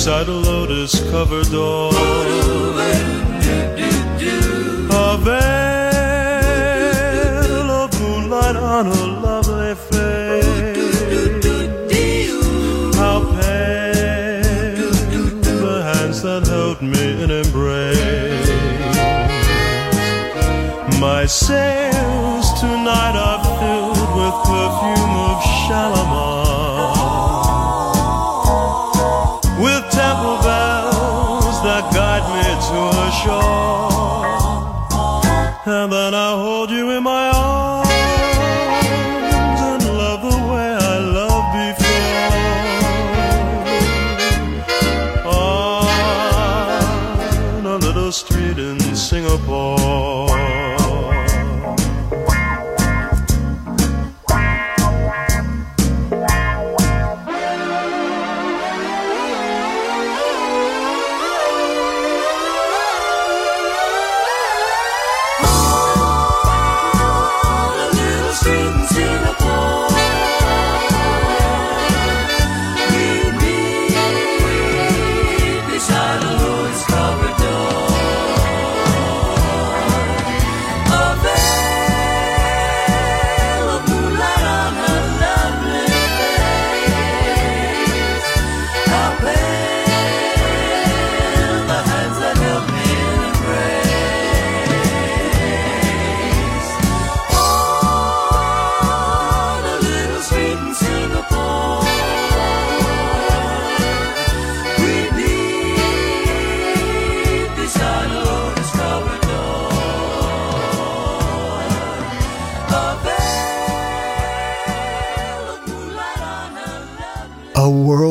Beside a lotus covered door. A veil of moonlight on a lovely face. How pale the hands that held me in embrace. My sails tonight are filled with perfume of Shalimar.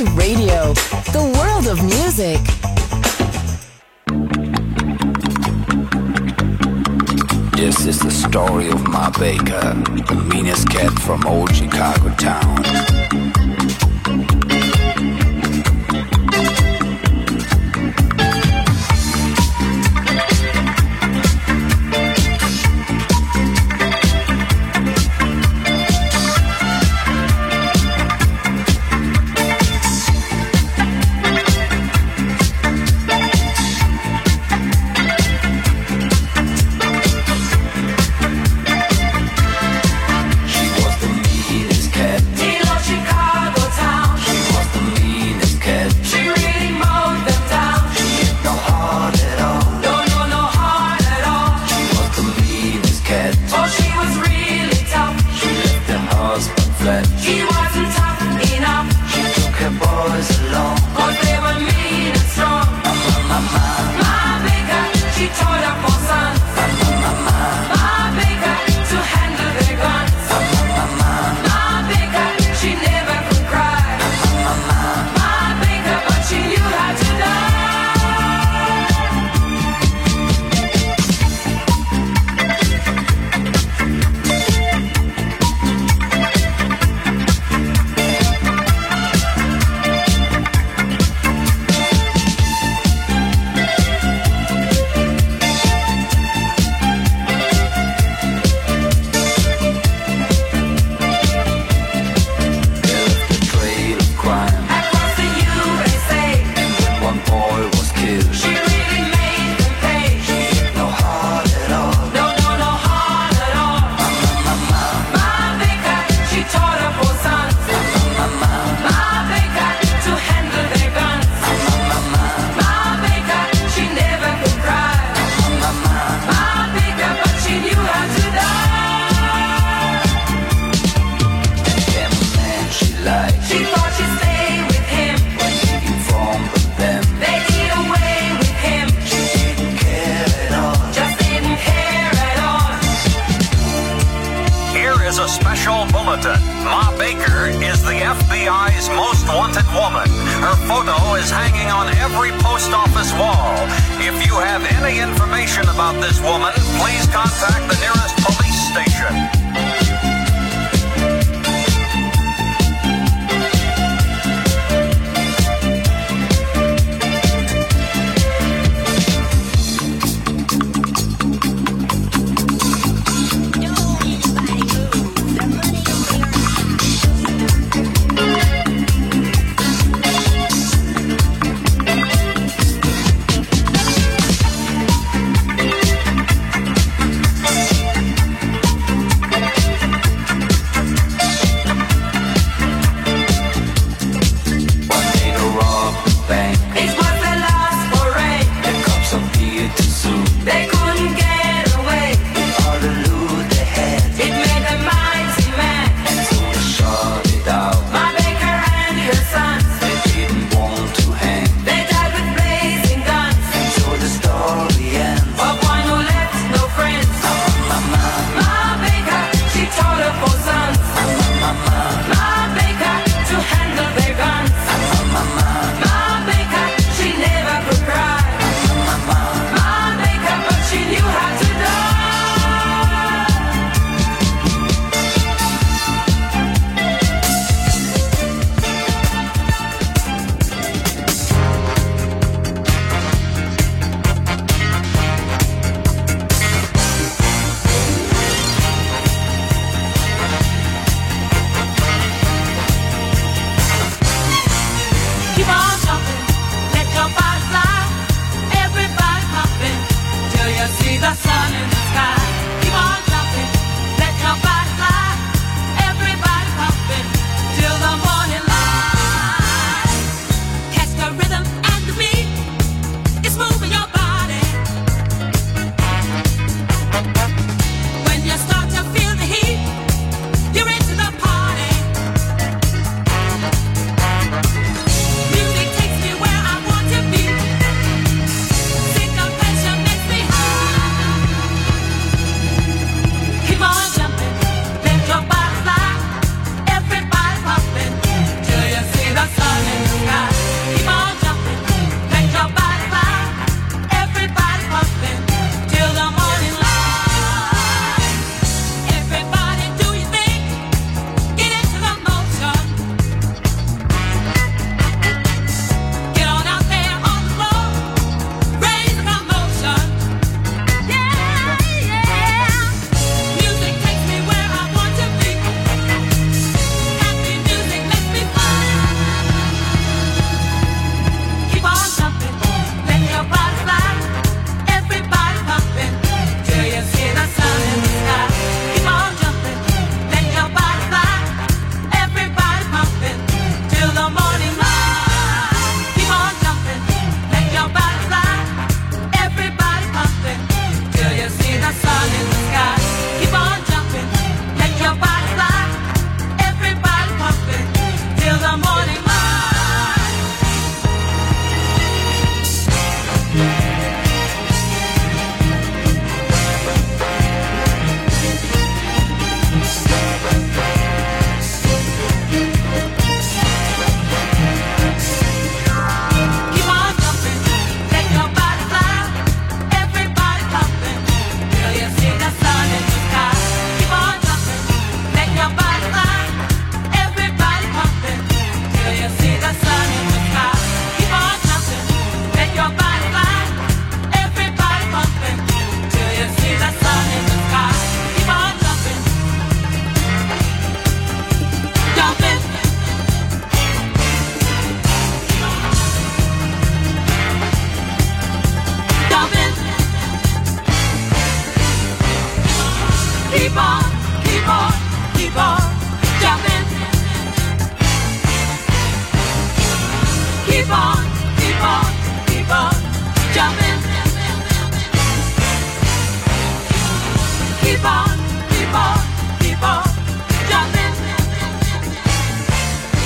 Radio, the world of music. This is the story of my Baker, the meanest cat from old Chicago town.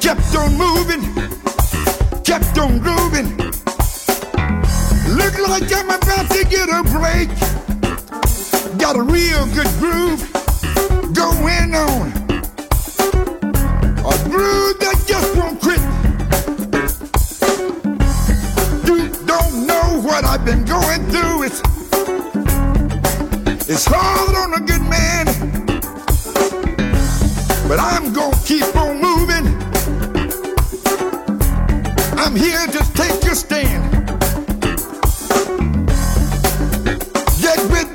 kept on moving, kept on grooving. Look like I'm about to get a break. Got a real good groove going on. A groove that just won't quit. You don't know what I've been going through. It's, it's hard on a good man. But I'm gonna keep on moving. I'm here to take your stand. Get with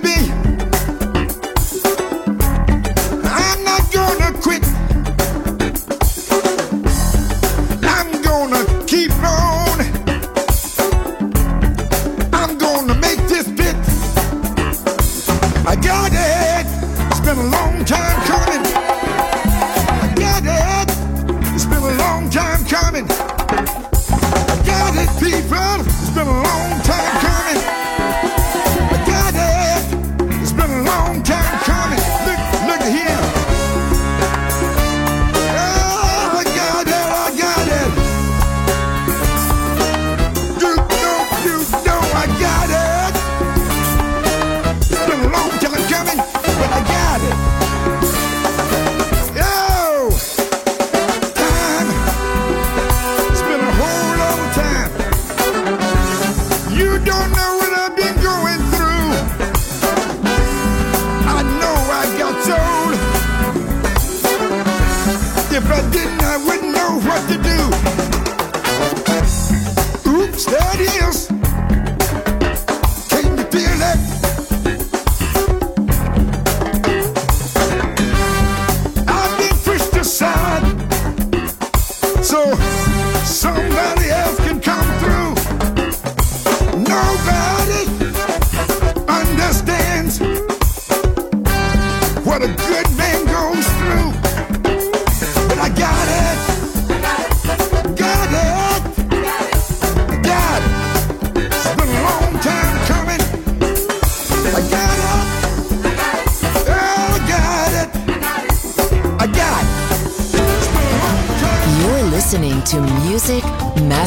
mysterious.